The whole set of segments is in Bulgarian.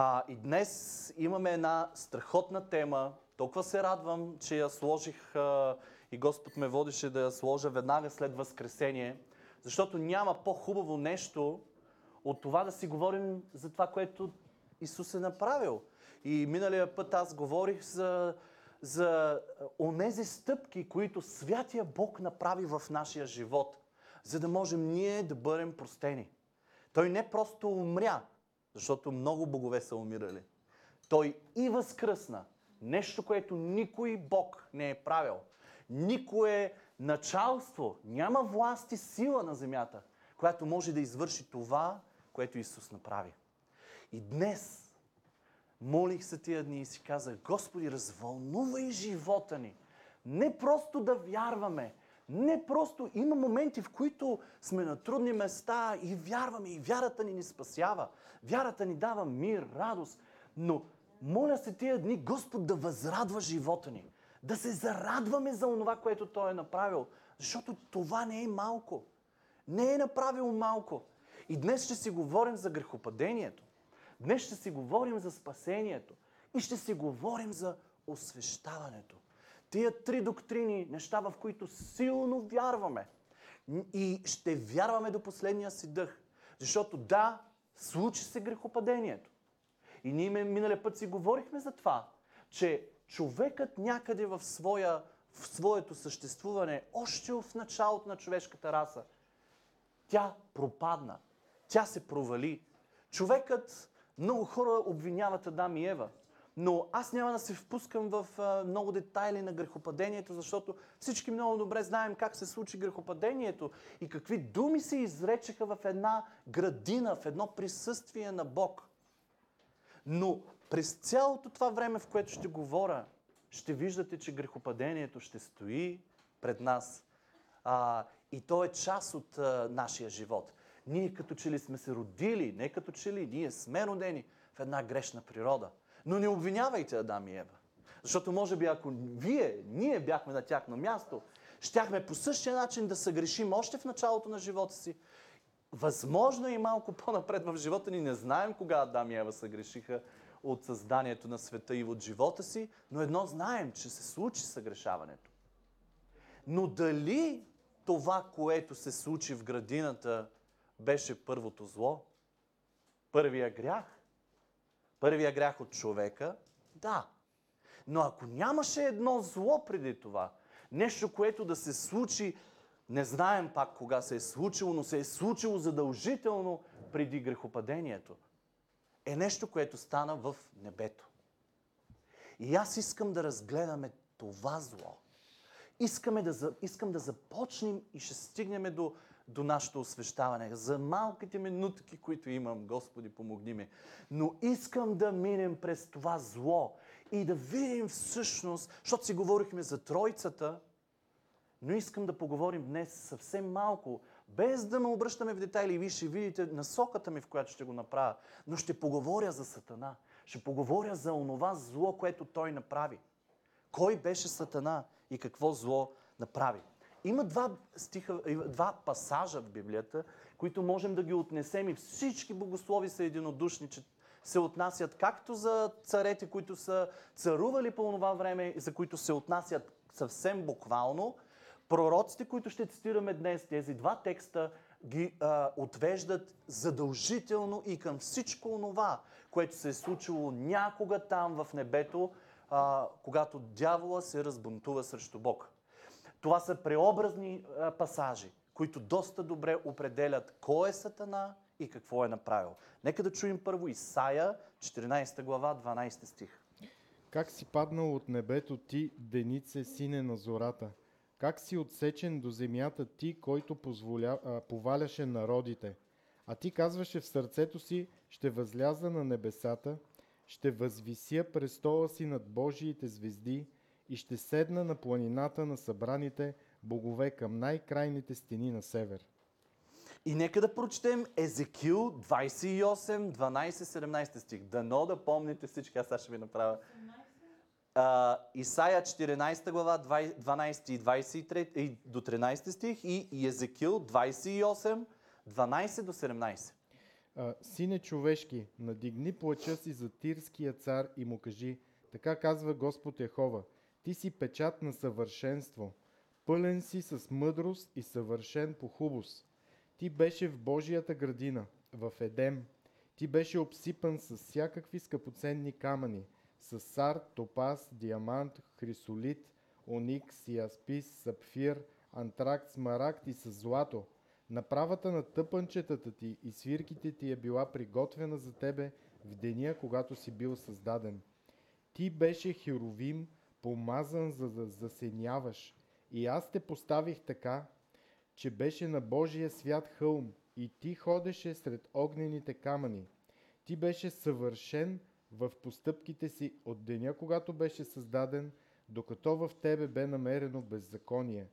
А, и днес имаме една страхотна тема. Толкова се радвам, че я сложих а, и Господ ме водеше да я сложа веднага след Възкресение, защото няма по-хубаво нещо от това да си говорим за това, което Исус е направил. И миналия път аз говорих за, за онези стъпки, които Святия Бог направи в нашия живот, за да можем ние да бъдем простени. Той не просто умря, защото много богове са умирали. Той и възкръсна. Нещо, което никой Бог не е правил. Никое началство, няма власт и сила на земята, която може да извърши това, което Исус направи. И днес молих се тия дни и си казах, Господи, развълнувай живота ни. Не просто да вярваме, не просто има моменти, в които сме на трудни места и вярваме, и вярата ни ни спасява. Вярата ни дава мир, радост. Но моля се тия дни Господ да възрадва живота ни. Да се зарадваме за това, което Той е направил. Защото това не е малко. Не е направил малко. И днес ще си говорим за грехопадението. Днес ще си говорим за спасението. И ще си говорим за освещаването. Тия три доктрини, неща, в които силно вярваме. И ще вярваме до последния си дъх. Защото да, случи се грехопадението. И ние миналия път си говорихме за това, че човекът някъде в, своя, в своето съществуване, още в началото на човешката раса, тя пропадна. Тя се провали. Човекът, много хора обвиняват Адам и Ева. Но аз няма да се впускам в а, много детайли на грехопадението, защото всички много добре знаем как се случи грехопадението и какви думи се изречеха в една градина, в едно присъствие на Бог. Но през цялото това време, в което ще говоря, ще виждате, че грехопадението ще стои пред нас. А, и то е част от а, нашия живот. Ние като че ли сме се родили, не като че ли, ние сме родени в една грешна природа. Но не обвинявайте Адам и Ева. Защото може би ако вие, ние бяхме на тяхно място, щяхме по същия начин да съгрешим още в началото на живота си. Възможно е и малко по-напред в живота ни. Не знаем кога Адам и Ева съгрешиха от създанието на света и от живота си, но едно знаем, че се случи съгрешаването. Но дали това, което се случи в градината, беше първото зло? Първия грях? Първия грях от човека? Да. Но ако нямаше едно зло преди това, нещо, което да се случи, не знаем пак кога се е случило, но се е случило задължително преди грехопадението, е нещо, което стана в небето. И аз искам да разгледаме това зло. Искаме да, искам да започнем и ще стигнем до до нашето освещаване, за малките минутки, които имам, Господи, помогни ми. Но искам да минем през това зло и да видим всъщност, защото си говорихме за Тройцата, но искам да поговорим днес съвсем малко, без да ме обръщаме в детайли. И вие ще видите насоката ми, в която ще го направя. Но ще поговоря за Сатана. Ще поговоря за онова зло, което той направи. Кой беше Сатана и какво зло направи? Има два, стиха, два пасажа в Библията, които можем да ги отнесем и всички богослови са единодушни, че се отнасят както за царете, които са царували по това време, за които се отнасят съвсем буквално. Пророците, които ще цитираме днес, тези два текста ги а, отвеждат задължително и към всичко онова, което се е случило някога там в небето, а, когато дявола се разбунтува срещу Бог. Това са преобразни а, пасажи, които доста добре определят кой е Сатана и какво е направил. Нека да чуем първо Исаия, 14 глава, 12 стих. Как си паднал от небето ти, денице, сине на зората? Как си отсечен до земята ти, който позволя, а, поваляше народите? А ти казваше в сърцето си, ще възляза на небесата, ще възвися престола си над Божиите звезди, и ще седна на планината на събраните богове към най-крайните стени на север. И нека да прочетем Езекил 28, 12, 17 стих. Дано да помните всички, аз сега ще ви направя. Uh, Исаия 14 глава 12 и 23 и до 13 стих и Езекил 28, 12 до 17. а, Сине човешки, надигни плача си за тирския цар и му кажи, така казва Господ Яхова, ти си печат на съвършенство, пълен си с мъдрост и съвършен по хубост. Ти беше в Божията градина, в Едем. Ти беше обсипан с всякакви скъпоценни камъни, с сар, топаз, диамант, хрисолит, оникс, яспис, сапфир, антракт, смарагд и с злато. Направата на тъпанчетата ти и свирките ти е била приготвена за тебе в деня, когато си бил създаден. Ти беше херовим, помазан за да засеняваш. И аз те поставих така, че беше на Божия свят хълм и ти ходеше сред огнените камъни. Ти беше съвършен в постъпките си от деня, когато беше създаден, докато в тебе бе намерено беззаконие.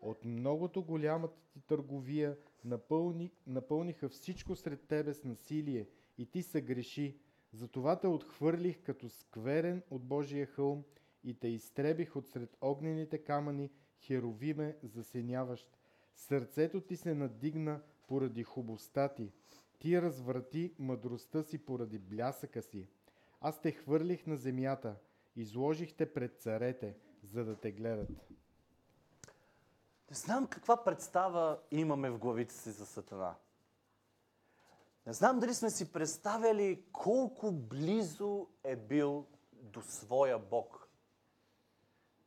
От многото голямата ти търговия напълни, напълниха всичко сред тебе с насилие и ти се греши. Затова те отхвърлих като скверен от Божия хълм и те изтребих от сред огнените камъни, херовиме засеняващ. Сърцето ти се надигна поради хубостта ти. Ти разврати мъдростта си поради блясъка си. Аз те хвърлих на земята, изложих те пред царете, за да те гледат. Не знам каква представа имаме в главите си за Сатана. Не знам дали сме си представяли колко близо е бил до своя Бог.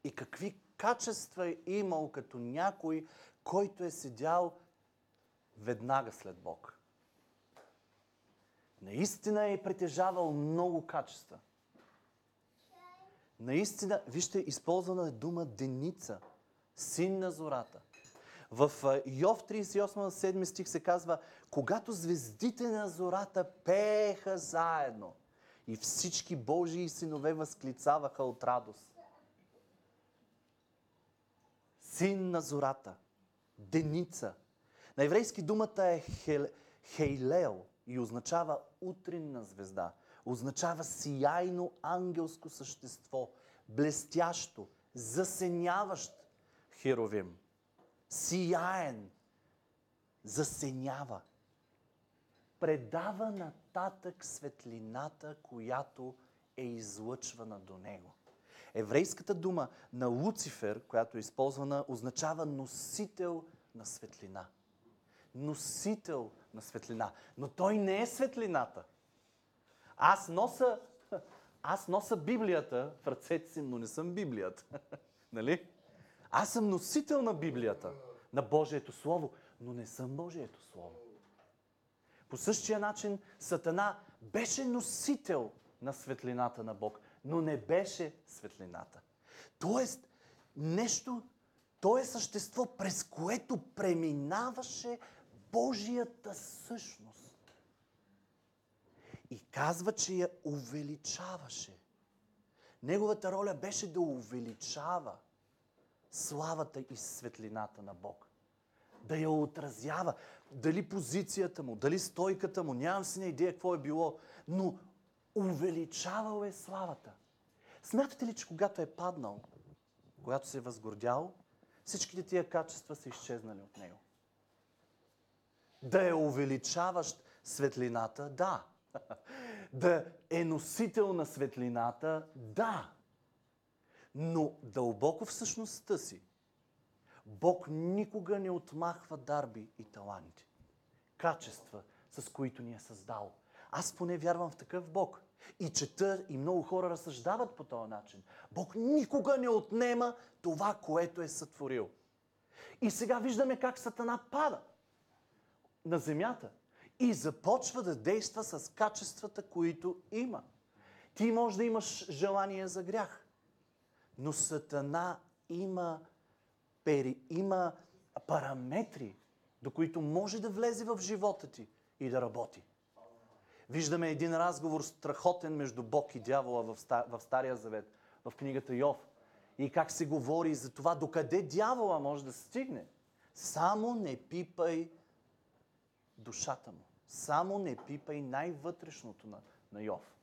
И какви качества е имал като някой, който е седял веднага след Бог. Наистина е притежавал много качества. Наистина, вижте, използвана е дума деница, син на зората. В Йов 38 на 7 стих се казва, когато звездите на зората пееха заедно и всички Божии синове възклицаваха от радост. Син на зората, деница. На еврейски думата е хел, хейлел и означава утринна звезда. Означава сияйно ангелско същество, блестящо, засеняващ херовим. Сияен, засенява. Предава нататък светлината, която е излъчвана до него. Еврейската дума на Луцифер, която е използвана, означава носител на светлина. Носител на светлина. Но той не е светлината. Аз носа, аз носа Библията в ръцете си, но не съм Библията. нали? Аз съм носител на Библията, на Божието Слово, но не съм Божието Слово. По същия начин Сатана беше носител на светлината на Бог, но не беше светлината. Тоест, нещо, то е същество, през което преминаваше Божията същност. И казва, че я увеличаваше. Неговата роля беше да увеличава славата и светлината на Бог. Да я отразява. Дали позицията му, дали стойката му, нямам си на идея какво е било, но увеличавал е славата. Смятате ли, че когато е паднал, когато се е възгордял, всичките тия качества са изчезнали от него? Да е увеличаващ светлината, да. Да е носител на светлината, да. Но дълбоко в същността си, Бог никога не отмахва дарби и таланти. Качества, с които ни е създал. Аз поне вярвам в такъв Бог. И чета, и много хора разсъждават по този начин. Бог никога не отнема това, което е сътворил. И сега виждаме как Сатана пада на земята и започва да действа с качествата, които има. Ти може да имаш желание за грях, но Сатана има, пери, има параметри, до които може да влезе в живота ти и да работи. Виждаме един разговор страхотен между Бог и дявола в, Стария Завет, в книгата Йов. И как се говори за това, докъде дявола може да стигне. Само не пипай душата му. Само не пипай най-вътрешното на, на Йов.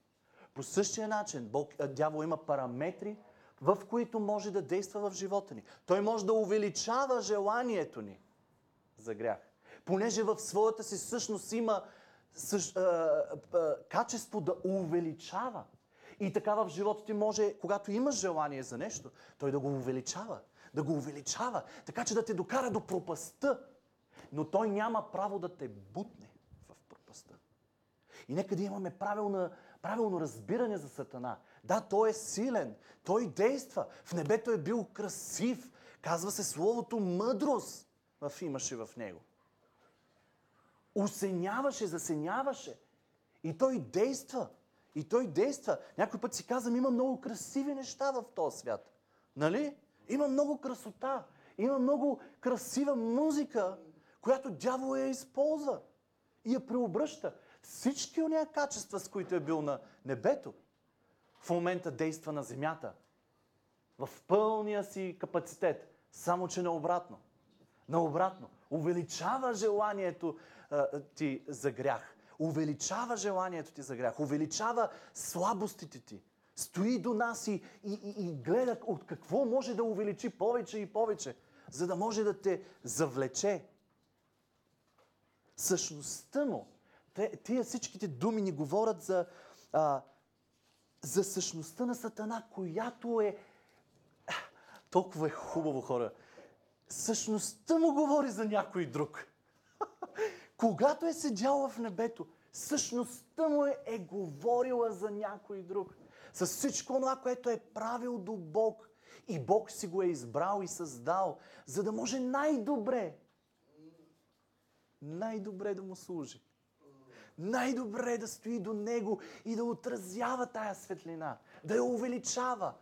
По същия начин Бог, дявол има параметри, в които може да действа в живота ни. Той може да увеличава желанието ни за грях. Понеже в своята си същност има същ, а, а, качество да увеличава. И така в живота ти може, когато имаш желание за нещо, той да го увеличава. Да го увеличава, така че да те докара до пропаста. Но той няма право да те бутне в пропаста. И нека да имаме правилно, правилно разбиране за Сатана. Да, той е силен, той действа. В небето е бил красив. Казва се словото мъдрост в имаше в него. Осеняваше, засеняваше. И той действа. И той действа. Някой път си казвам, има много красиви неща в този свят. Нали? Има много красота. Има много красива музика, която дявол я използва и я преобръща. Всички ония качества, с които е бил на небето, в момента действа на земята. В пълния си капацитет. Само, че наобратно. Наобратно. Увеличава желанието ти за грях. Увеличава желанието ти за грях. Увеличава слабостите ти. Стои до нас и, и, и, и гледа от какво може да увеличи повече и повече, за да може да те завлече. Същността му. Тия всичките думи ни говорят за, а, за същността на Сатана, която е толкова е хубаво, хора. Същността му говори за някой друг. Когато е седяла в небето, същността му е, е говорила за някой друг. С всичко това, което е правил до Бог. И Бог си го е избрал и създал, за да може най-добре, най-добре да му служи. Най-добре да стои до Него и да отразява тая светлина, да я увеличава.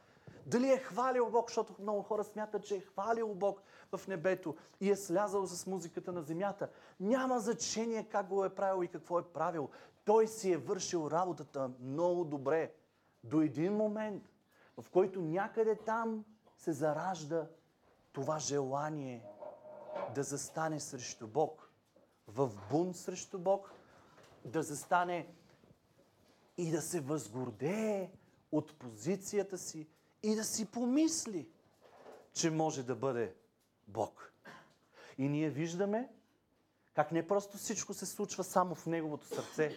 Дали е хвалил Бог, защото много хора смятат, че е хвалил Бог в небето и е слязал с музиката на земята. Няма значение как го е правил и какво е правил. Той си е вършил работата много добре. До един момент, в който някъде там се заражда това желание да застане срещу Бог. В бунт срещу Бог, да застане и да се възгордее от позицията си и да си помисли, че може да бъде Бог. И ние виждаме как не просто всичко се случва само в Неговото сърце.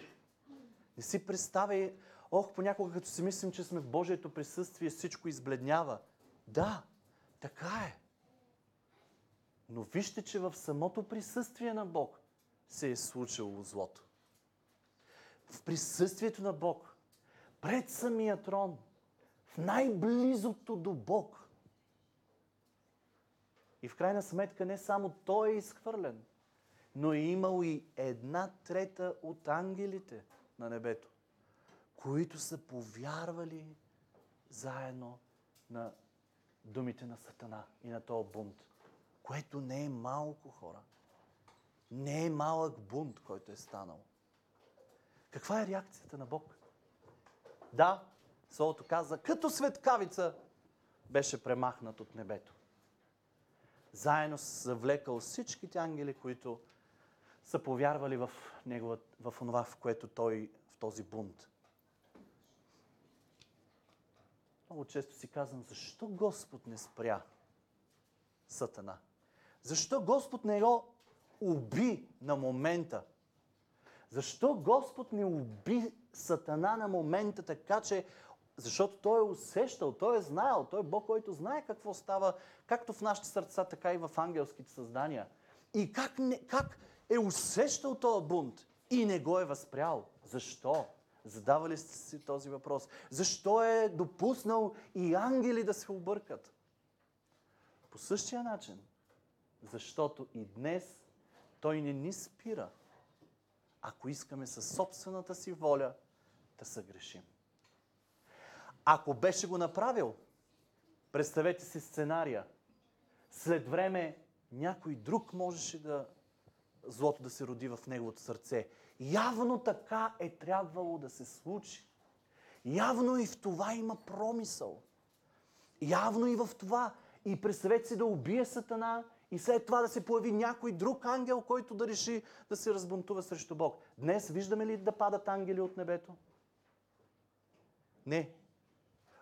Не си представяй, ох, понякога като си мислим, че сме в Божието присъствие, всичко избледнява. Да, така е. Но вижте, че в самото присъствие на Бог се е случило злото. В присъствието на Бог, пред самия трон, в най-близото до Бог. И в крайна сметка не само Той е изхвърлен, но е имал и една трета от ангелите на небето, които са повярвали заедно на думите на Сатана и на този бунт, което не е малко хора. Не е малък бунт, който е станал. Каква е реакцията на Бог? Да, Словото каза, като светкавица беше премахнат от небето. Заедно с завлекал всичките ангели, които са повярвали в, негова, в това, в което той, в този бунт. Много често си казвам, защо Господ не спря Сатана? Защо Господ не го уби на момента? Защо Господ не уби Сатана на момента, така че защото той е усещал, той е знаел, той е Бог, който знае какво става, както в нашите сърца, така и в ангелските създания. И как, не, как е усещал този бунт и не го е възпрял. Защо? Задавали сте си този въпрос. Защо е допуснал и ангели да се объркат? По същия начин. Защото и днес той не ни спира, ако искаме със собствената си воля да съгрешим. Ако беше го направил, представете си сценария. След време някой друг можеше да злото да се роди в неговото сърце. Явно така е трябвало да се случи. Явно и в това има промисъл. Явно и в това. И представете си да убие Сатана и след това да се появи някой друг ангел, който да реши да се разбунтува срещу Бог. Днес виждаме ли да падат ангели от небето? Не.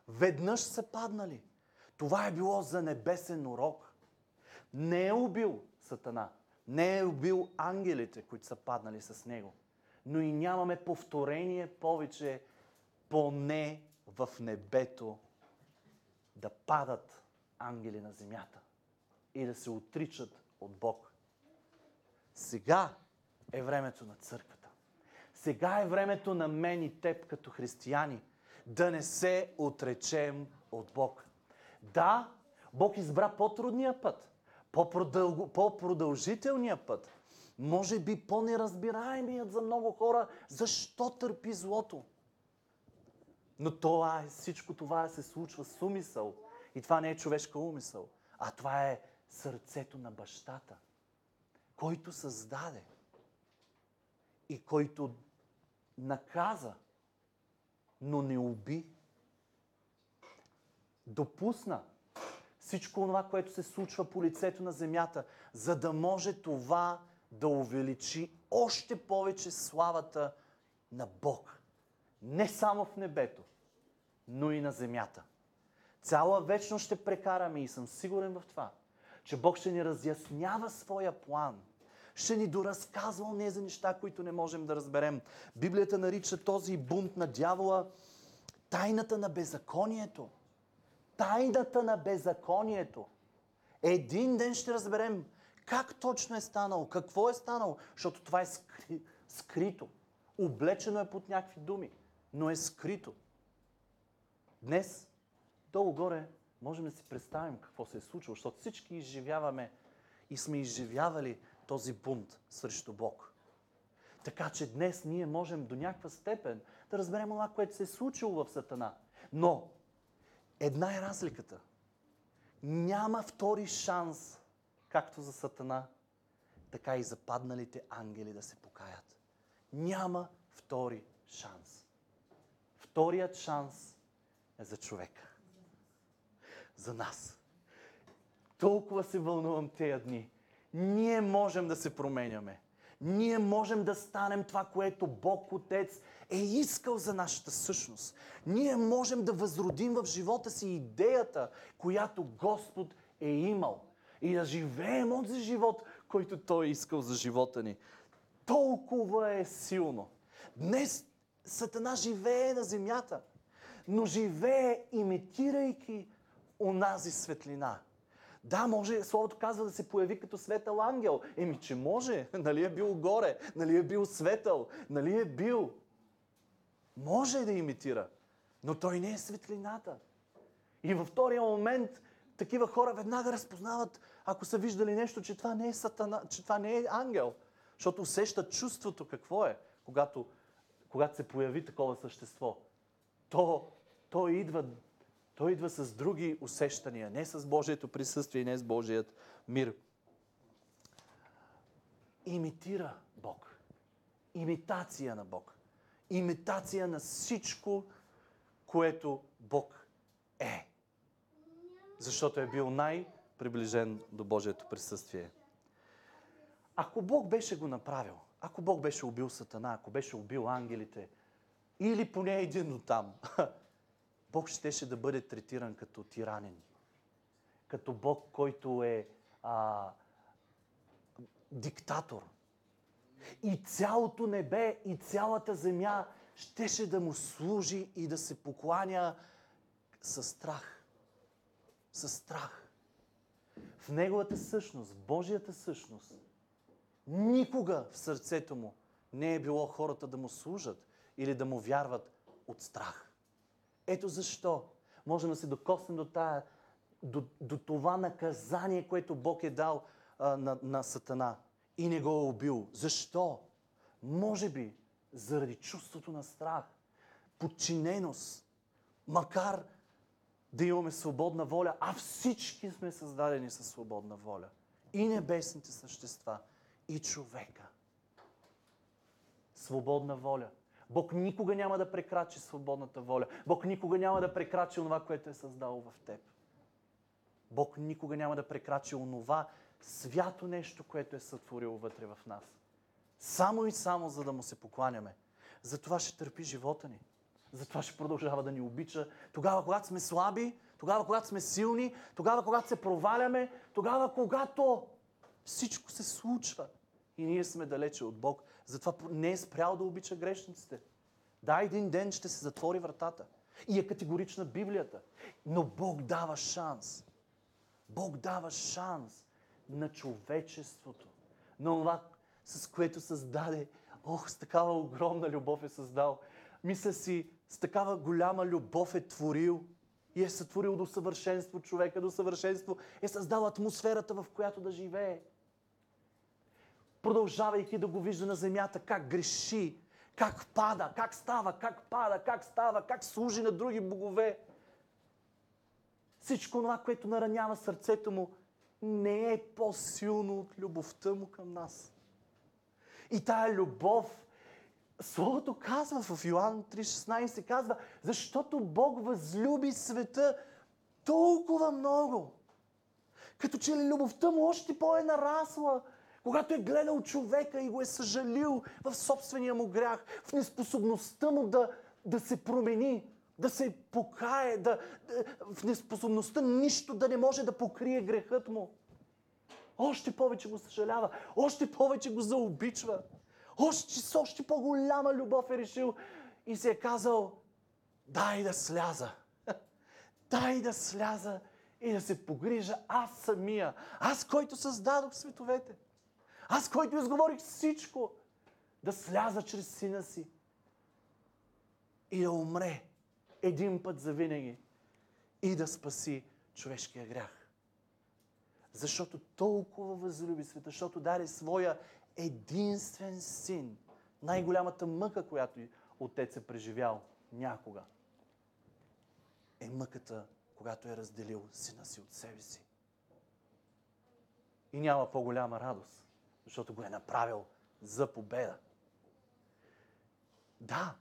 Веднъж са паднали. Това е било за небесен урок. Не е убил Сатана. Не е убил ангелите, които са паднали с него. но и нямаме повторение повече, поне в небето, да падат ангели на земята и да се отричат от Бог. Сега е времето на църквата. Сега е времето на мен и теб като християни да не се отречем от Бог. Да, Бог избра по-трудния път, по-продължителния път, може би по-неразбираемият за много хора, защо търпи злото. Но това е, всичко това се случва с умисъл. И това не е човешка умисъл, а това е сърцето на бащата, който създаде и който наказа, но не уби. Допусна всичко това, което се случва по лицето на земята, за да може това да увеличи още повече славата на Бог. Не само в небето, но и на земята. Цяла вечно ще прекараме и съм сигурен в това, че Бог ще ни разяснява своя план. Ще ни доразказва не за неща, които не можем да разберем. Библията нарича този бунт на дявола тайната на беззаконието. Тайната на беззаконието. Един ден ще разберем как точно е станало, какво е станало, защото това е скри, скрито. Облечено е под някакви думи, но е скрито. Днес, долу-горе, можем да си представим какво се е случило, защото всички изживяваме и сме изживявали този бунт срещу Бог. Така че днес ние можем до някаква степен да разберем това, което се е случило в Сатана. Но една е разликата. Няма втори шанс, както за Сатана, така и за падналите ангели да се покаят. Няма втори шанс. Вторият шанс е за човека. За нас. Толкова се вълнувам тези дни. Ние можем да се променяме. Ние можем да станем това, което Бог Отец е искал за нашата същност. Ние можем да възродим в живота си идеята, която Господ е имал. И да живеем този живот, който Той е искал за живота ни. Толкова е силно. Днес Сатана живее на земята но живее имитирайки онази светлина. Да, може, Словото казва да се появи като светъл ангел. Еми, че може. Нали е бил горе, нали е бил светъл, нали е бил. Може да имитира, но той не е светлината. И във втория момент такива хора веднага разпознават, ако са виждали нещо, че това не е сатана, че това не е ангел. Защото усещат чувството какво е, когато, когато се появи такова същество. То той идва, той идва с други усещания, не с Божието присъствие и не с Божият мир. Имитира Бог. Имитация на Бог. Имитация на всичко, което Бог е. Защото е бил най-приближен до Божието присъствие. Ако Бог беше го направил, ако Бог беше убил Сатана, ако беше убил ангелите, или поне един от там, Бог щеше да бъде третиран като тиранен. Като Бог, който е а, диктатор. И цялото небе, и цялата земя щеше да му служи и да се покланя със страх. Със страх. В неговата същност, в Божията същност, никога в сърцето му не е било хората да му служат или да му вярват от страх. Ето защо можем да се докоснем до, тая, до, до това наказание, което Бог е дал а, на, на Сатана и не го е убил. Защо? Може би заради чувството на страх, подчиненост, макар да имаме свободна воля, а всички сме създадени със свободна воля. И небесните същества, и човека. Свободна воля. Бог никога няма да прекрачи свободната воля. Бог никога няма да прекрачи това, което е създал в теб. Бог никога няма да прекрачи онова свято нещо, което е сътворил вътре в нас. Само и само за да му се покланяме. Затова ще търпи живота ни. Затова ще продължава да ни обича. Тогава, когато сме слаби, тогава, когато сме силни, тогава, когато се проваляме, тогава, когато всичко се случва и ние сме далече от Бог, Затова не е спрял да обича грешниците. Да, един ден ще се затвори вратата. И е категорична Библията. Но Бог дава шанс. Бог дава шанс на човечеството. На това, с което създаде. Ох, с такава огромна любов е създал. Мисля си, с такава голяма любов е творил. И е сътворил до съвършенство човека, до съвършенство. Е създал атмосферата, в която да живее. Продължавайки да го вижда на земята, как греши, как пада, как става, как пада, как става, как служи на други богове. Всичко това, което наранява сърцето му, не е по-силно от любовта му към нас. И тая любов, Словото казва в Йоан 3.16, казва, защото Бог възлюби света толкова много. Като че ли любовта му още по-е нарасла, когато е гледал човека и го е съжалил в собствения му грях, в неспособността му да, да се промени, да се покае, да, в неспособността нищо да не може да покрие грехът му. Още повече го съжалява, още повече го заобичва. Още с още по-голяма любов е решил и се е казал, дай да сляза. Дай да сляза и да се погрижа аз самия. Аз, който създадох световете. Аз, който изговорих всичко. Да сляза чрез сина си. И да умре един път за винаги. И да спаси човешкия грях. Защото толкова възлюби света, защото даде своя единствен син. Най-голямата мъка, която отец е преживял някога, е мъката, когато е разделил сина си от себе си. И няма по-голяма радост, защото го е направил за победа. Да,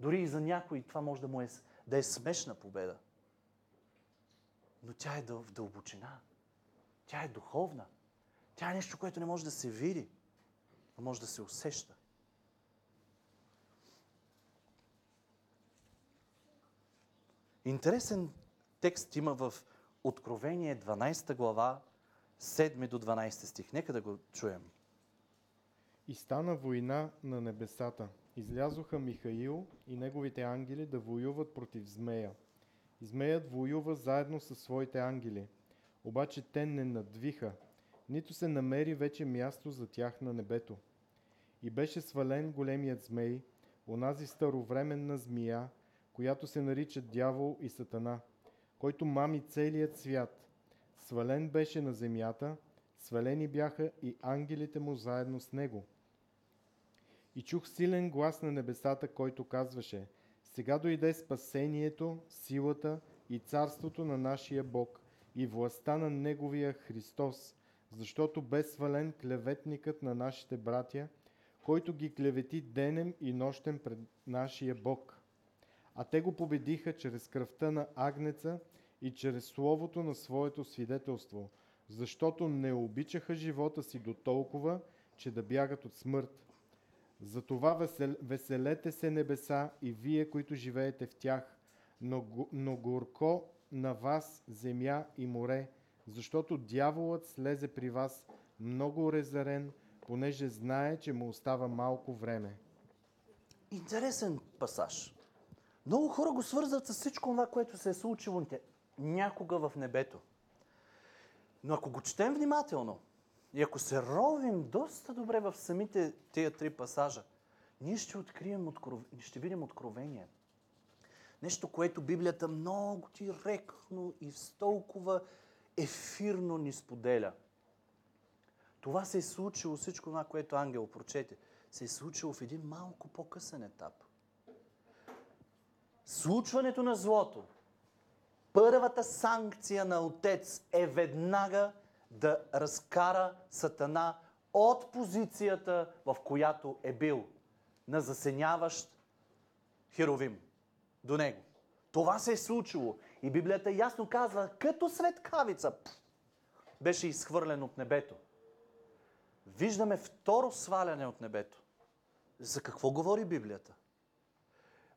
дори и за някой това може да му е, да е смешна победа. Но тя е в дълбочина. Тя е духовна. Тя е нещо, което не може да се види, а може да се усеща. Интересен текст има в Откровение 12 глава, 7 до 12 стих. Нека да го чуем. И стана война на небесата. Излязоха Михаил и неговите ангели да воюват против змея. И змеят воюва заедно със своите ангели. Обаче те не надвиха, нито се намери вече място за тях на небето. И беше свален големият змей, онази старовременна змия, която се нарича дявол и сатана, който мами целият свят. Свален беше на земята, свалени бяха и ангелите му заедно с него. И чух силен глас на небесата, който казваше, сега дойде спасението, силата и царството на нашия Бог и властта на Неговия Христос, защото бе свален клеветникът на нашите братя, който ги клевети денем и нощем пред нашия Бог. А те го победиха чрез кръвта на Агнеца и чрез словото на своето свидетелство, защото не обичаха живота си до толкова, че да бягат от смърт. Затова весел, веселете се небеса и вие, които живеете в тях, но, но горко на вас земя и море, защото дяволът слезе при вас много резарен, понеже знае, че му остава малко време. Интересен пасаж. Много хора го свързват с всичко това, което се е случило някога в небето. Но ако го четем внимателно и ако се ровим доста добре в самите тия три пасажа, ние ще открием, ще видим откровение. Нещо, което Библията много директно и с толкова ефирно ни споделя. Това се е случило, всичко това, което ангел прочете, се е случило в един малко по-късен етап. Случването на злото, първата санкция на Отец е веднага да разкара Сатана от позицията, в която е бил, на засеняващ херовим до него. Това се е случило. И Библията ясно казва, като светкавица беше изхвърлен от небето. Виждаме второ сваляне от небето. За какво говори Библията?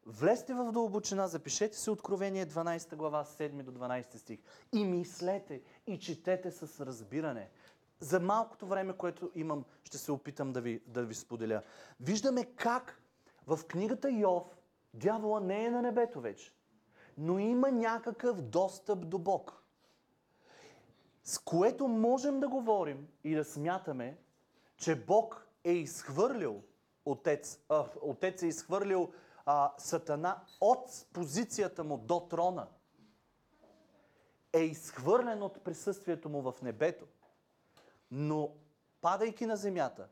Влезте в дълбочина, запишете се Откровение 12 глава, 7 до 12 стих. И мислете, и четете с разбиране. за малкото време, което имам, ще се опитам да ви, да ви споделя. Виждаме как в книгата Йов дявола не е на небето вече, но има някакъв достъп до Бог. С което можем да говорим и да смятаме, че Бог е изхвърлил Отец, а, Отец е изхвърлил а, Сатана от позицията му до трона. Е изхвърлен от присъствието му в небето. Но, падайки на земята,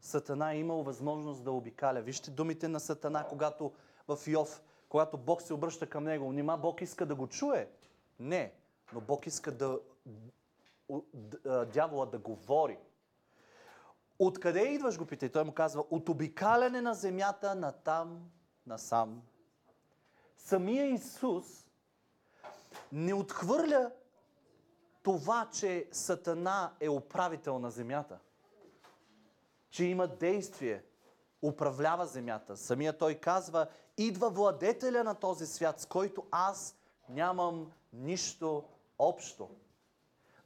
Сатана е имал възможност да обикаля. Вижте думите на Сатана, когато в Йов, когато Бог се обръща към него. Нима Бог иска да го чуе? Не. Но Бог иска да дявола да говори. Откъде идваш, го пита? И той му казва, от обикаляне на земята на там, насам. Самия Исус не отхвърля това, че Сатана е управител на земята. Че има действие, управлява земята. Самия той казва, идва владетеля на този свят, с който аз нямам нищо общо.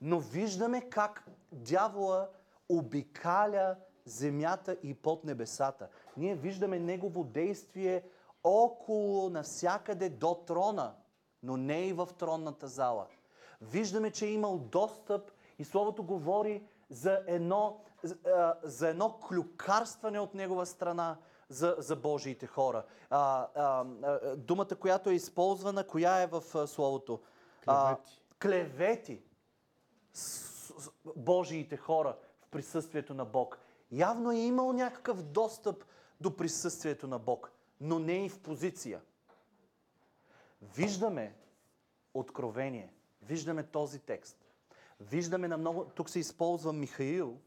Но виждаме как дявола обикаля земята и под небесата. Ние виждаме негово действие около навсякъде до трона, но не и в тронната зала. Виждаме, че е имал достъп и Словото говори за едно, за едно клюкарстване от негова страна за, за Божиите хора. А, а, а, думата, която е използвана, коя е в Словото? Клевети. А, клевети. Божиите хора в присъствието на Бог. Явно е имал някакъв достъп до присъствието на Бог, но не и в позиция. Виждаме откровение, виждаме този текст. Виждаме на много... Тук се използва Михаил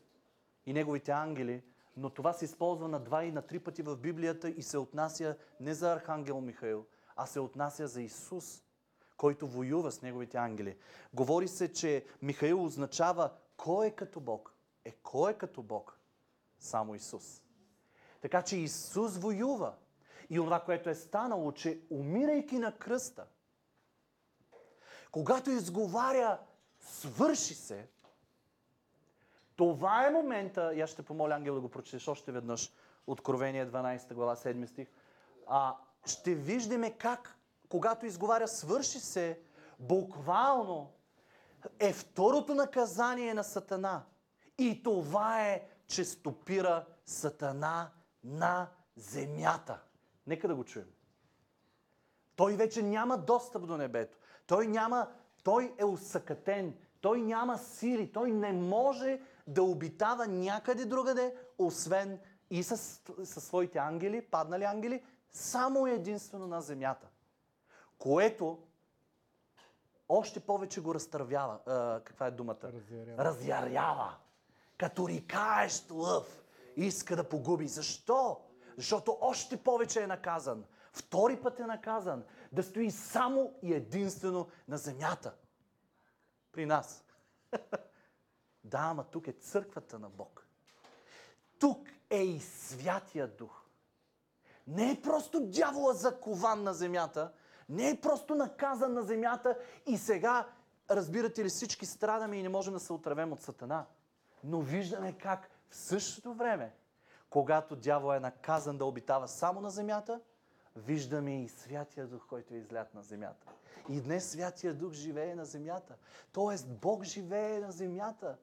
и неговите ангели, но това се използва на два и на три пъти в Библията и се отнася не за Архангел Михаил, а се отнася за Исус, който воюва с неговите ангели. Говори се, че Михаил означава кой е като Бог. Е, кой е като Бог? Само Исус. Така че Исус воюва. И това, което е станало, че умирайки на кръста, когато изговаря свърши се, това е момента, и аз ще помоля Ангел да го прочетеш още веднъж, Откровение 12 глава 7 стих, а, ще виждаме как, когато изговаря свърши се, буквално е второто наказание на Сатана. И това е, че стопира Сатана на земята. Нека да го чуем. Той вече няма достъп до небето. Той няма, той е усъкатен. Той няма сили. Той не може да обитава някъде другаде, освен и със, със своите ангели, паднали ангели, само единствено на земята. Което още повече го разтървява. А, каква е думата? Разярява. Разярява. Като рикаещ лъв иска да погуби. Защо? Защото още повече е наказан. Втори път е наказан. Да стои само и единствено на земята. При нас. да, ама тук е църквата на Бог. Тук е и Святия Дух. Не е просто дявола закован на земята, не е просто наказан на земята и сега, разбирате ли, всички страдаме и не можем да се отравем от Сатана. Но виждаме как в същото време, когато дявол е наказан да обитава само на земята, виждаме и Святия Дух, който е излят на земята. И днес Святия Дух живее на земята. Тоест Бог живее на земята.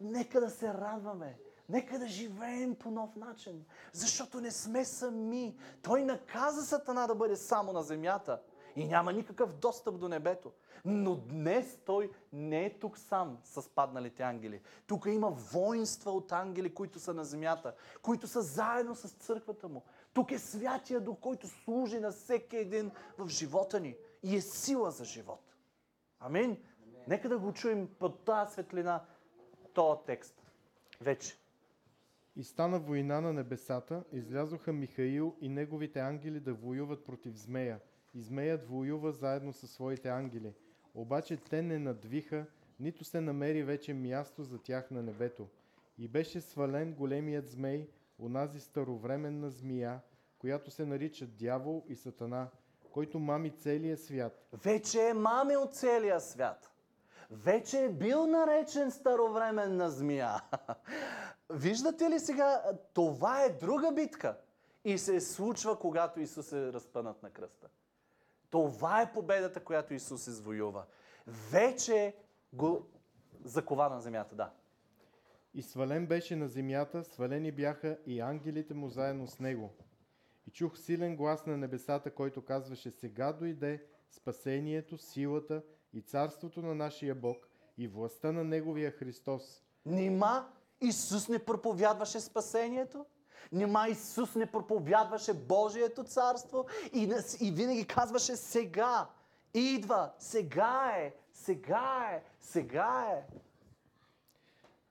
Нека да се радваме. Нека да живеем по нов начин, защото не сме сами. Той наказа Сатана да бъде само на земята и няма никакъв достъп до небето. Но днес той не е тук сам с падналите ангели. Тук има воинства от ангели, които са на земята, които са заедно с църквата му. Тук е Святия Дух, който служи на всеки един в живота ни и е сила за живот. Амин. Нека да го чуем под тази светлина, този текст. Вече. И стана война на небесата, излязоха Михаил и неговите ангели да воюват против змея. И змеят воюва заедно със своите ангели. Обаче те не надвиха, нито се намери вече място за тях на небето. И беше свален големият змей, онази старовременна змия, която се нарича Дявол и Сатана, който мами целия свят. Вече е маме от целия свят. вече е бил наречен старовременна змия. Виждате ли сега, това е друга битка. И се случва, когато Исус е разпънат на кръста. Това е победата, която Исус извоюва. Вече го закова на земята, да. И свален беше на земята, свалени бяха и ангелите му заедно с него. И чух силен глас на небесата, който казваше, сега дойде спасението, силата и царството на нашия Бог и властта на Неговия Христос. Нима Исус не проповядваше спасението? Нима Исус не проповядваше Божието царство и, и винаги казваше сега. Идва, сега е, сега е, сега е.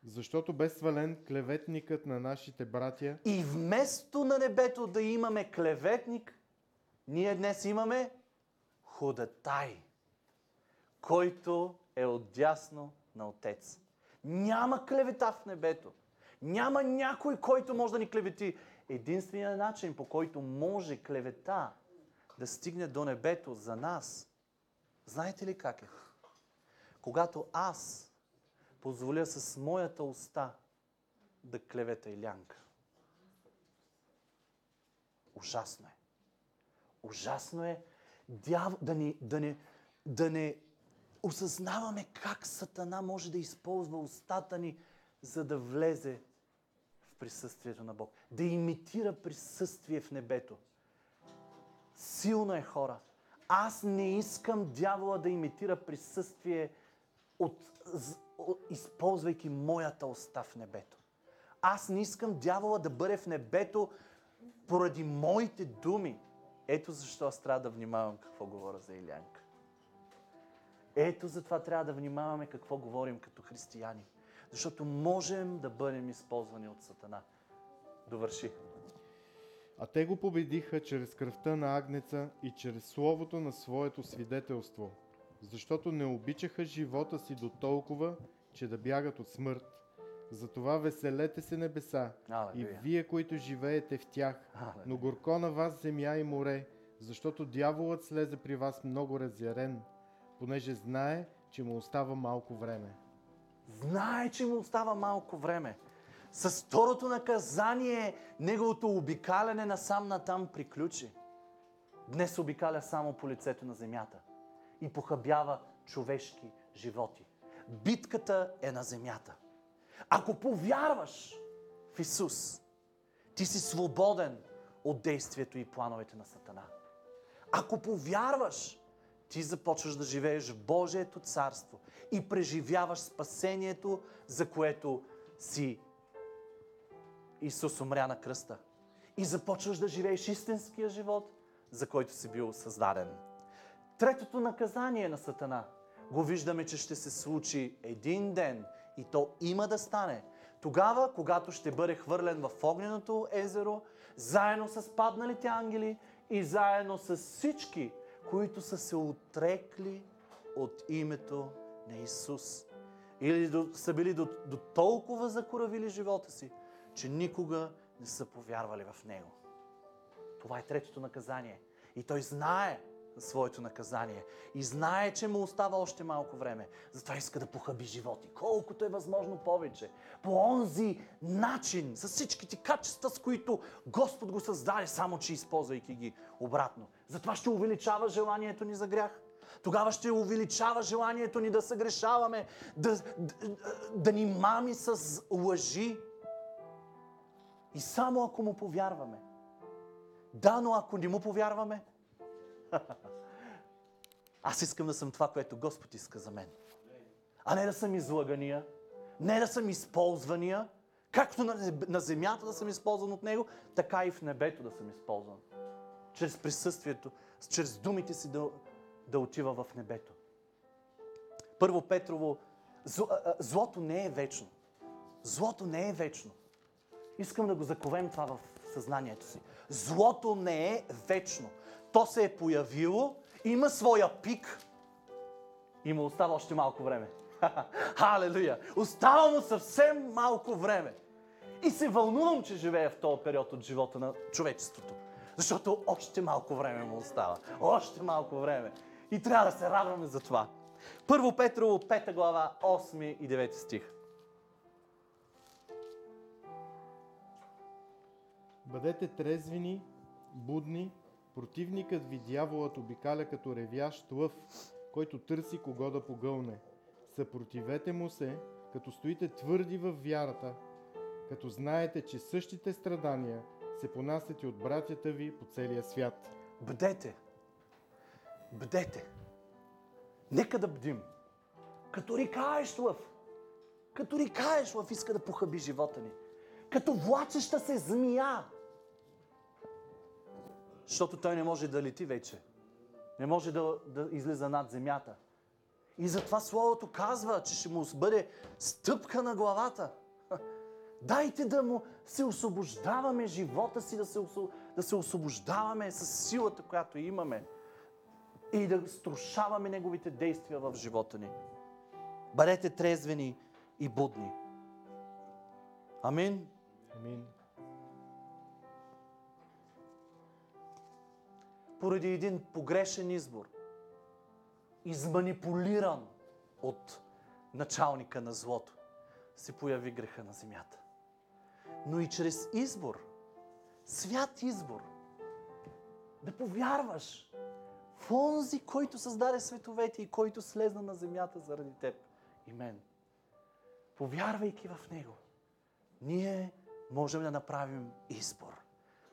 Защото бе свален клеветникът на нашите братя, И вместо на небето да имаме клеветник, ние днес имаме ходатай, който е отдясно на Отец. Няма клевета в небето. Няма някой, който може да ни клевети. Единственият начин, по който може клевета да стигне до небето за нас, знаете ли как е? Когато аз позволя с моята уста да клевета Илянка. Ужасно е. Ужасно е дяв... да, ни, да, не, да не осъзнаваме как Сатана може да използва устата ни, за да влезе присъствието на Бог. Да имитира присъствие в небето. Силно е хора. Аз не искам дявола да имитира присъствие, от, з- о- използвайки моята уста в небето. Аз не искам дявола да бъде в небето поради моите думи. Ето защо аз трябва да внимавам какво говоря за Илянка. Ето затова трябва да внимаваме какво говорим като християни. Защото можем да бъдем използвани от Сатана. Довърши. а те го победиха чрез кръвта на Агнеца и чрез словото на своето свидетелство, защото не обичаха живота си до толкова, че да бягат от смърт. Затова веселете се небеса и Алелуя. вие, които живеете в тях, Алелуя. но горко на вас земя и море, защото дяволът слезе при вас много разярен, понеже знае, че му остава малко време. Знае, че му остава малко време. С второто наказание, неговото обикаляне насам натам приключи. Днес обикаля само по лицето на земята и похабява човешки животи. Битката е на земята. Ако повярваш в Исус, ти си свободен от действието и плановете на Сатана. Ако повярваш, ти започваш да живееш в Божието царство и преживяваш спасението, за което си Исус умря на кръста. И започваш да живееш истинския живот, за който си бил създаден. Третото наказание на Сатана го виждаме, че ще се случи един ден и то има да стане. Тогава, когато ще бъде хвърлен в огненото езеро, заедно с падналите ангели и заедно с всички, които са се отрекли от името на Исус. Или до, са били до, до толкова закоравили живота си, че никога не са повярвали в Него. Това е третото наказание. И той знае своето наказание. И знае, че му остава още малко време. Затова иска да похаби животи. Колкото е възможно повече. По онзи начин, с всичките качества, с които Господ го създаде, само че използвайки ги обратно. Затова ще увеличава желанието ни за грях. Тогава ще увеличава желанието ни да съгрешаваме, да, да, да ни мами с лъжи. И само ако му повярваме. Да, но ако не му повярваме, аз искам да съм това, което Господ иска за мен. А не да съм излагания, не да съм използвания, както на, земята да съм използван от Него, така и в небето да съм използван. Чрез присъствието, чрез думите си да, да отива в небето. Първо Петрово, зло, злото не е вечно. Злото не е вечно. Искам да го заковем това в съзнанието си. Злото не е вечно. То се е появило, има своя пик и му остава още малко време. Халелуя! Остава му съвсем малко време. И се вълнувам, че живея в този период от живота на човечеството. Защото още малко време му остава. Още малко време. И трябва да се радваме за това. Първо Петрово, 5 глава, 8 и 9 стих. Бъдете трезвени, будни, противникът ви дяволът обикаля като ревящ лъв, който търси кого да погълне. Съпротивете му се, като стоите твърди в вярата, като знаете, че същите страдания се понасят и от братята ви по целия свят. Бдете! Бдете! Нека да бдим. Като рикаеш лъв, като рикаеш лъв иска да похаби живота ни. Като влачеща се змия. Защото той не може да лети вече. Не може да, да излиза над земята. И затова Словото казва, че ще му бъде стъпка на главата. Дайте да му се освобождаваме живота си, да се, да се освобождаваме с силата, която имаме и да струшаваме неговите действия в живота ни. Бъдете трезвени и будни. Амин. Амин. Поради един погрешен избор, изманипулиран от началника на злото, се появи греха на земята. Но и чрез избор, свят избор, да повярваш в онзи, който създаде световете и който слезна на земята заради теб и мен. Повярвайки в Него, ние можем да направим избор.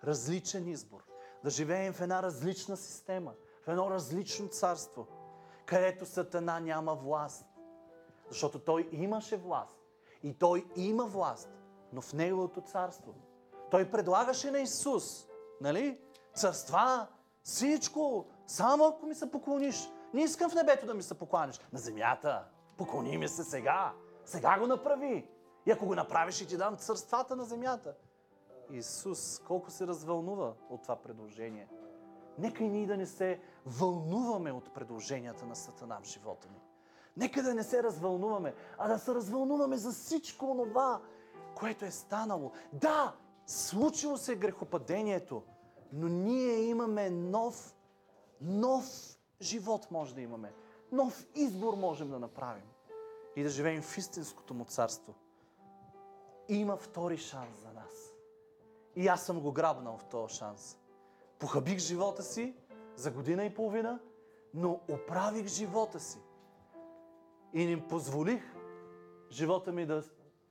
Различен избор. Да живеем в една различна система, в едно различно царство, където Сатана няма власт. Защото той имаше власт. И той има власт, но в неговото царство. Той предлагаше на Исус, нали? Царства, всичко, само ако ми се поклониш. Не искам в небето да ми се поклониш. На земята. Поклони ми се сега. Сега го направи. И ако го направиш, ще ти дам царствата на земята. Исус, колко се развълнува от това предложение. Нека и ние да не се вълнуваме от предложенията на Сатана в живота ни. Нека да не се развълнуваме, а да се развълнуваме за всичко това, което е станало. Да, случило се грехопадението, но ние имаме нов, нов живот може да имаме. Нов избор можем да направим. И да живеем в истинското му царство. Има втори шанс за нас. И аз съм го грабнал в този шанс. Похабих живота си за година и половина, но оправих живота си. И не позволих живота ми да,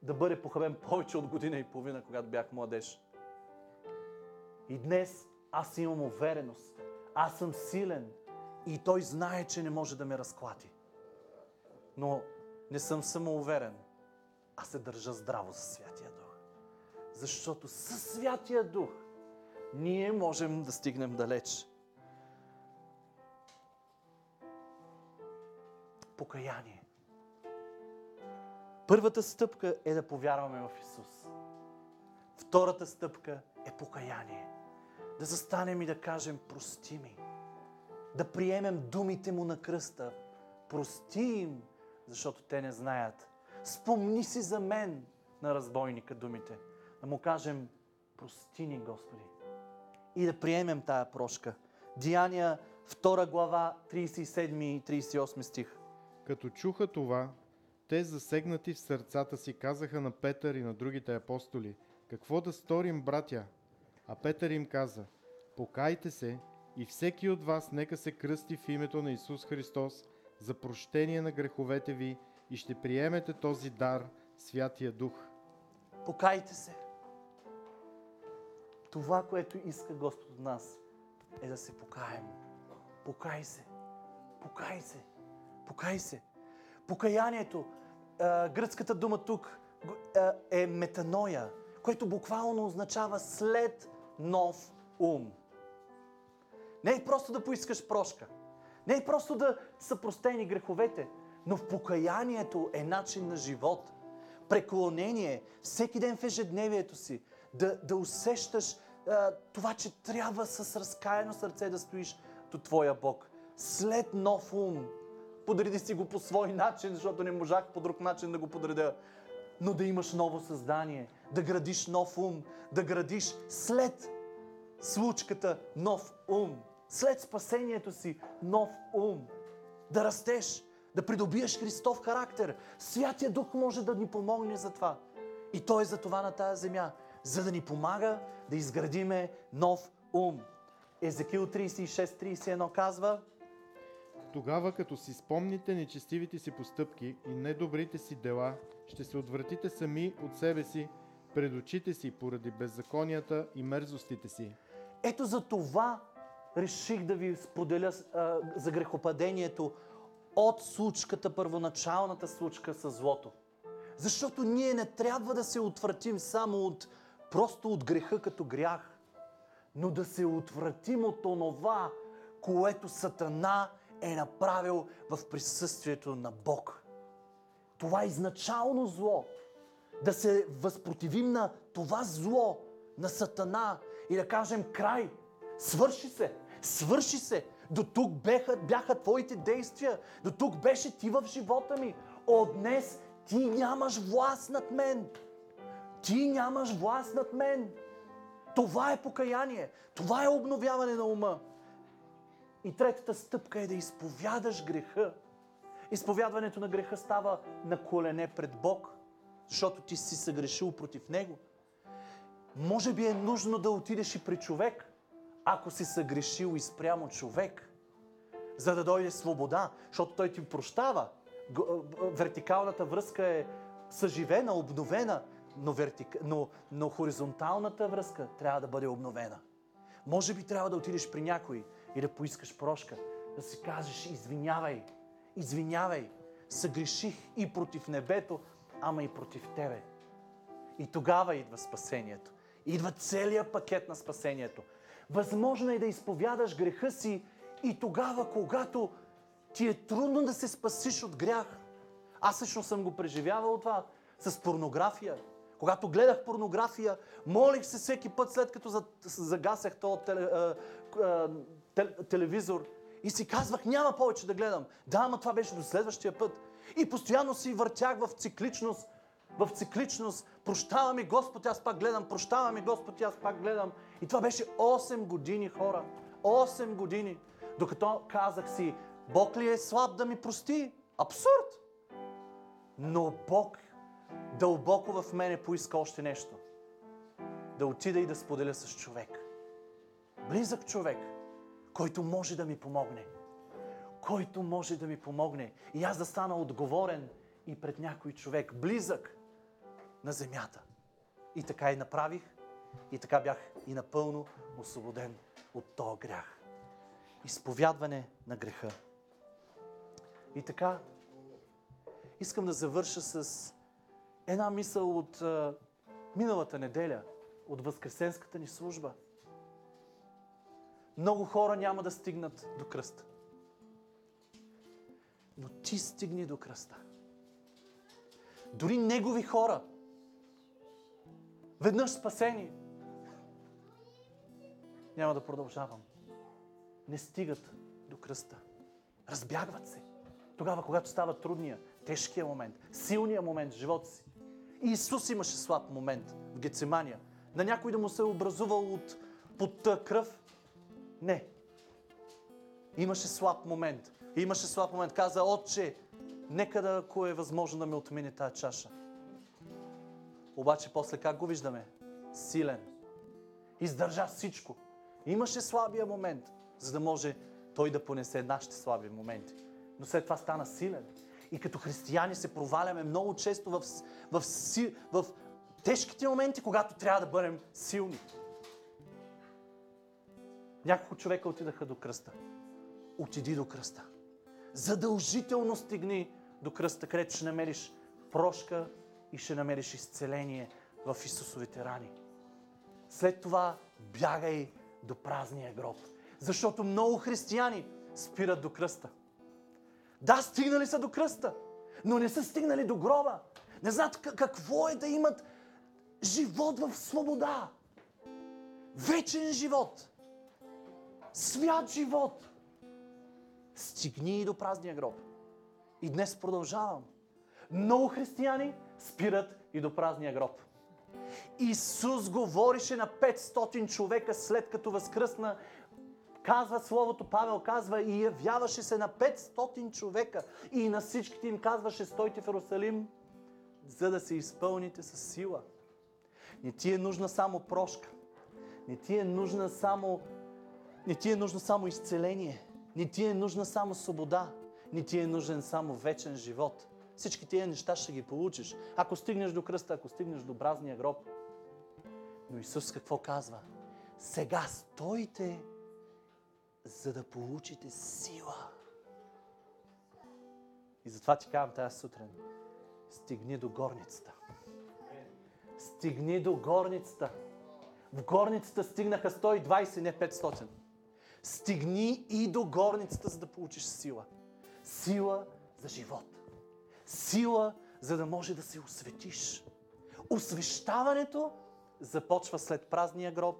да бъде похабен повече от година и половина, когато бях младеж. И днес аз имам увереност. Аз съм силен. И той знае, че не може да ме разклати. Но не съм самоуверен. Аз се държа здраво за Святия Дух. Защото със Святия Дух ние можем да стигнем далеч. Покаяние. Първата стъпка е да повярваме в Исус. Втората стъпка е покаяние. Да застанем и да кажем прости ми. Да приемем думите му на кръста. Прости им, защото те не знаят. Спомни си за мен на разбойника думите. Да му кажем прости ни, Господи. И да приемем тая прошка. Деяния 2 глава 37 и 38 стих. Като чуха това, те засегнати в сърцата си казаха на Петър и на другите апостоли, какво да сторим, братя? А Петър им каза, покайте се и всеки от вас нека се кръсти в името на Исус Христос за прощение на греховете ви и ще приемете този дар, Святия Дух. Покайте се. Това, което иска Господ от нас, е да се покаем. Покай се. Покай се. Покай се. Покаянието, гръцката дума тук е метаноя, което буквално означава след нов ум. Не е просто да поискаш прошка. Не е просто да са простени греховете, но в покаянието е начин на живот. Преклонение, всеки ден в ежедневието си, да, да усещаш а, това, че трябва с разкаяно сърце да стоиш до Твоя Бог. След нов ум, подреди си го по свой начин, защото не можах по друг начин да го подредя. Но да имаш ново създание, да градиш нов ум, да градиш след случката нов ум. След спасението си нов ум. Да растеш, да придобиеш Христов характер. Святия Дух може да ни помогне за това. И Той е за това на тази земя, за да ни помага да изградиме нов ум. Езекил 36-31 казва, Тогава, като си спомните нечестивите си постъпки и недобрите си дела, ще се отвратите сами от себе си, пред очите си, поради беззаконията и мерзостите си. Ето за това реших да ви споделя а, за грехопадението от случката, първоначалната случка с злото. Защото ние не трябва да се отвратим само от, просто от греха като грях, но да се отвратим от онова, което Сатана е направил в присъствието на Бог. Това е изначално зло. Да се възпротивим на това зло, на Сатана и да кажем край, свърши се, свърши се. До тук бяха, бяха твоите действия, до тук беше ти в живота ми. От днес ти нямаш власт над мен. Ти нямаш власт над мен. Това е покаяние. Това е обновяване на ума. И третата стъпка е да изповядаш греха. Изповядването на греха става на колене пред Бог, защото ти си съгрешил против Него. Може би е нужно да отидеш и при човек, ако си съгрешил и спрямо човек, за да дойде свобода, защото той ти прощава. Вертикалната връзка е съживена, обновена, но, вертик... но, но хоризонталната връзка трябва да бъде обновена. Може би трябва да отидеш при някой и да поискаш прошка, да си кажеш извинявай, извинявай, съгреших и против небето, ама и против тебе. И тогава идва спасението. Идва целият пакет на спасението. Възможно е да изповядаш греха си и тогава, когато ти е трудно да се спасиш от грях. Аз също съм го преживявал това с порнография. Когато гледах порнография, молих се всеки път, след като загасях този теле, телевизор и си казвах, няма повече да гледам. Да, ама това беше до следващия път. И постоянно си въртях в цикличност, в цикличност. Прощаваме Господ, аз пак гледам, прощаваме Господ, аз пак гледам. И това беше 8 години хора. 8 години. Докато казах си, Бог ли е слаб да ми прости? Абсурд! Но Бог дълбоко в мене поиска още нещо. Да отида и да споделя с човек. Близък човек, който може да ми помогне. Който може да ми помогне. И аз да стана отговорен и пред някой човек, близък на земята. И така и направих. И така бях и напълно освободен от този грях. Изповядване на греха. И така, искам да завърша с една мисъл от а, миналата неделя, от възкресенската ни служба. Много хора няма да стигнат до кръста. Но ти стигни до кръста. Дори негови хора, веднъж спасени, няма да продължавам. Не стигат до кръста. Разбягват се. Тогава, когато става трудния, тежкия момент, силния момент в живота си. И Исус имаше слаб момент в Гецемания. На някой да му се е образувал от потта кръв. Не. Имаше слаб момент. Имаше слаб момент. Каза, Отче, нека да, ако е възможно да ме отмине тази чаша. Обаче после как го виждаме? Силен. Издържа всичко. Имаше слабия момент, за да може той да понесе нашите слаби моменти. Но след това стана силен. И като християни се проваляме много често в, в, в, в тежките моменти, когато трябва да бъдем силни. Няколко човека отидаха до кръста. Отиди до кръста. Задължително стигни до кръста, където ще намериш прошка и ще намериш изцеление в Исусовите рани. След това бягай до празния гроб. Защото много християни спират до кръста. Да, стигнали са до кръста, но не са стигнали до гроба. Не знаят какво е да имат живот в свобода. Вечен живот. Свят живот. Стигни и до празния гроб. И днес продължавам. Много християни спират и до празния гроб. Исус говорише на 500 човека след като възкръсна казва Словото, Павел казва и явяваше се на 500 човека и на всичките им казваше, стойте в Иерусалим, за да се изпълните с сила. Не ти е нужна само прошка. Не ти е нужна само, не ти е нужно само изцеление. Не ти е нужна само свобода. Не ти е нужен само вечен живот. Всички тия неща ще ги получиш, ако стигнеш до кръста, ако стигнеш до празния гроб. Но Исус какво казва? Сега стойте, за да получите сила. И затова ти казвам тази сутрин. Стигни до горницата. Стигни до горницата. В горницата стигнаха 120, не 500. Стигни и до горницата, за да получиш сила. Сила за живот. Сила, за да може да се осветиш. Освещаването започва след празния гроб.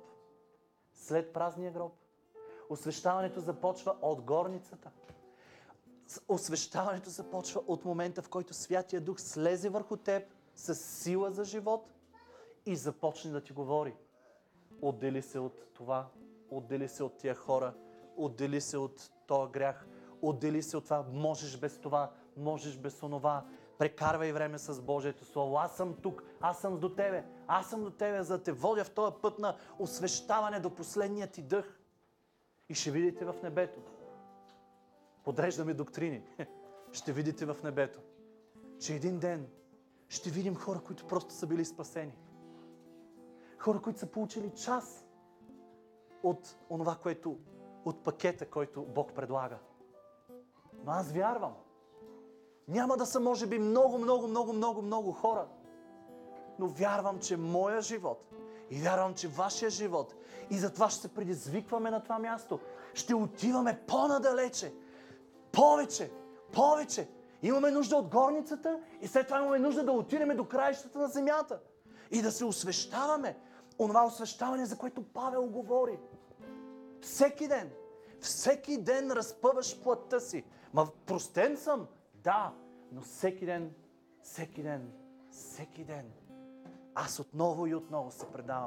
След празния гроб. Освещаването започва от горницата. Освещаването започва от момента, в който Святия Дух слезе върху теб с сила за живот и започне да ти говори. Отдели се от това, отдели се от тия хора, отдели се от този грях, отдели се от това, можеш без това, можеш без онова. Прекарвай време с Божието Слово. Аз съм тук, аз съм до тебе, аз съм до тебе, за да те водя в този път на освещаване до последния ти дъх. И ще видите в небето. Подреждаме доктрини. Ще видите в небето, че един ден ще видим хора, които просто са били спасени. Хора, които са получили час от онова, което, от пакета, който Бог предлага. Но аз вярвам. Няма да са, може би, много, много, много, много, много хора. Но вярвам, че моя живот и вярвам, че вашия живот и затова ще се предизвикваме на това място. Ще отиваме по-надалече. Повече, повече. Имаме нужда от горницата и след това имаме нужда да отидем до краищата на земята. И да се освещаваме. Онова освещаване, за което Павел говори. Всеки ден. Всеки ден разпъваш плътта си. Ма простен съм. Да, но всеки ден, всеки ден, всеки ден. Аз отново и отново се предавам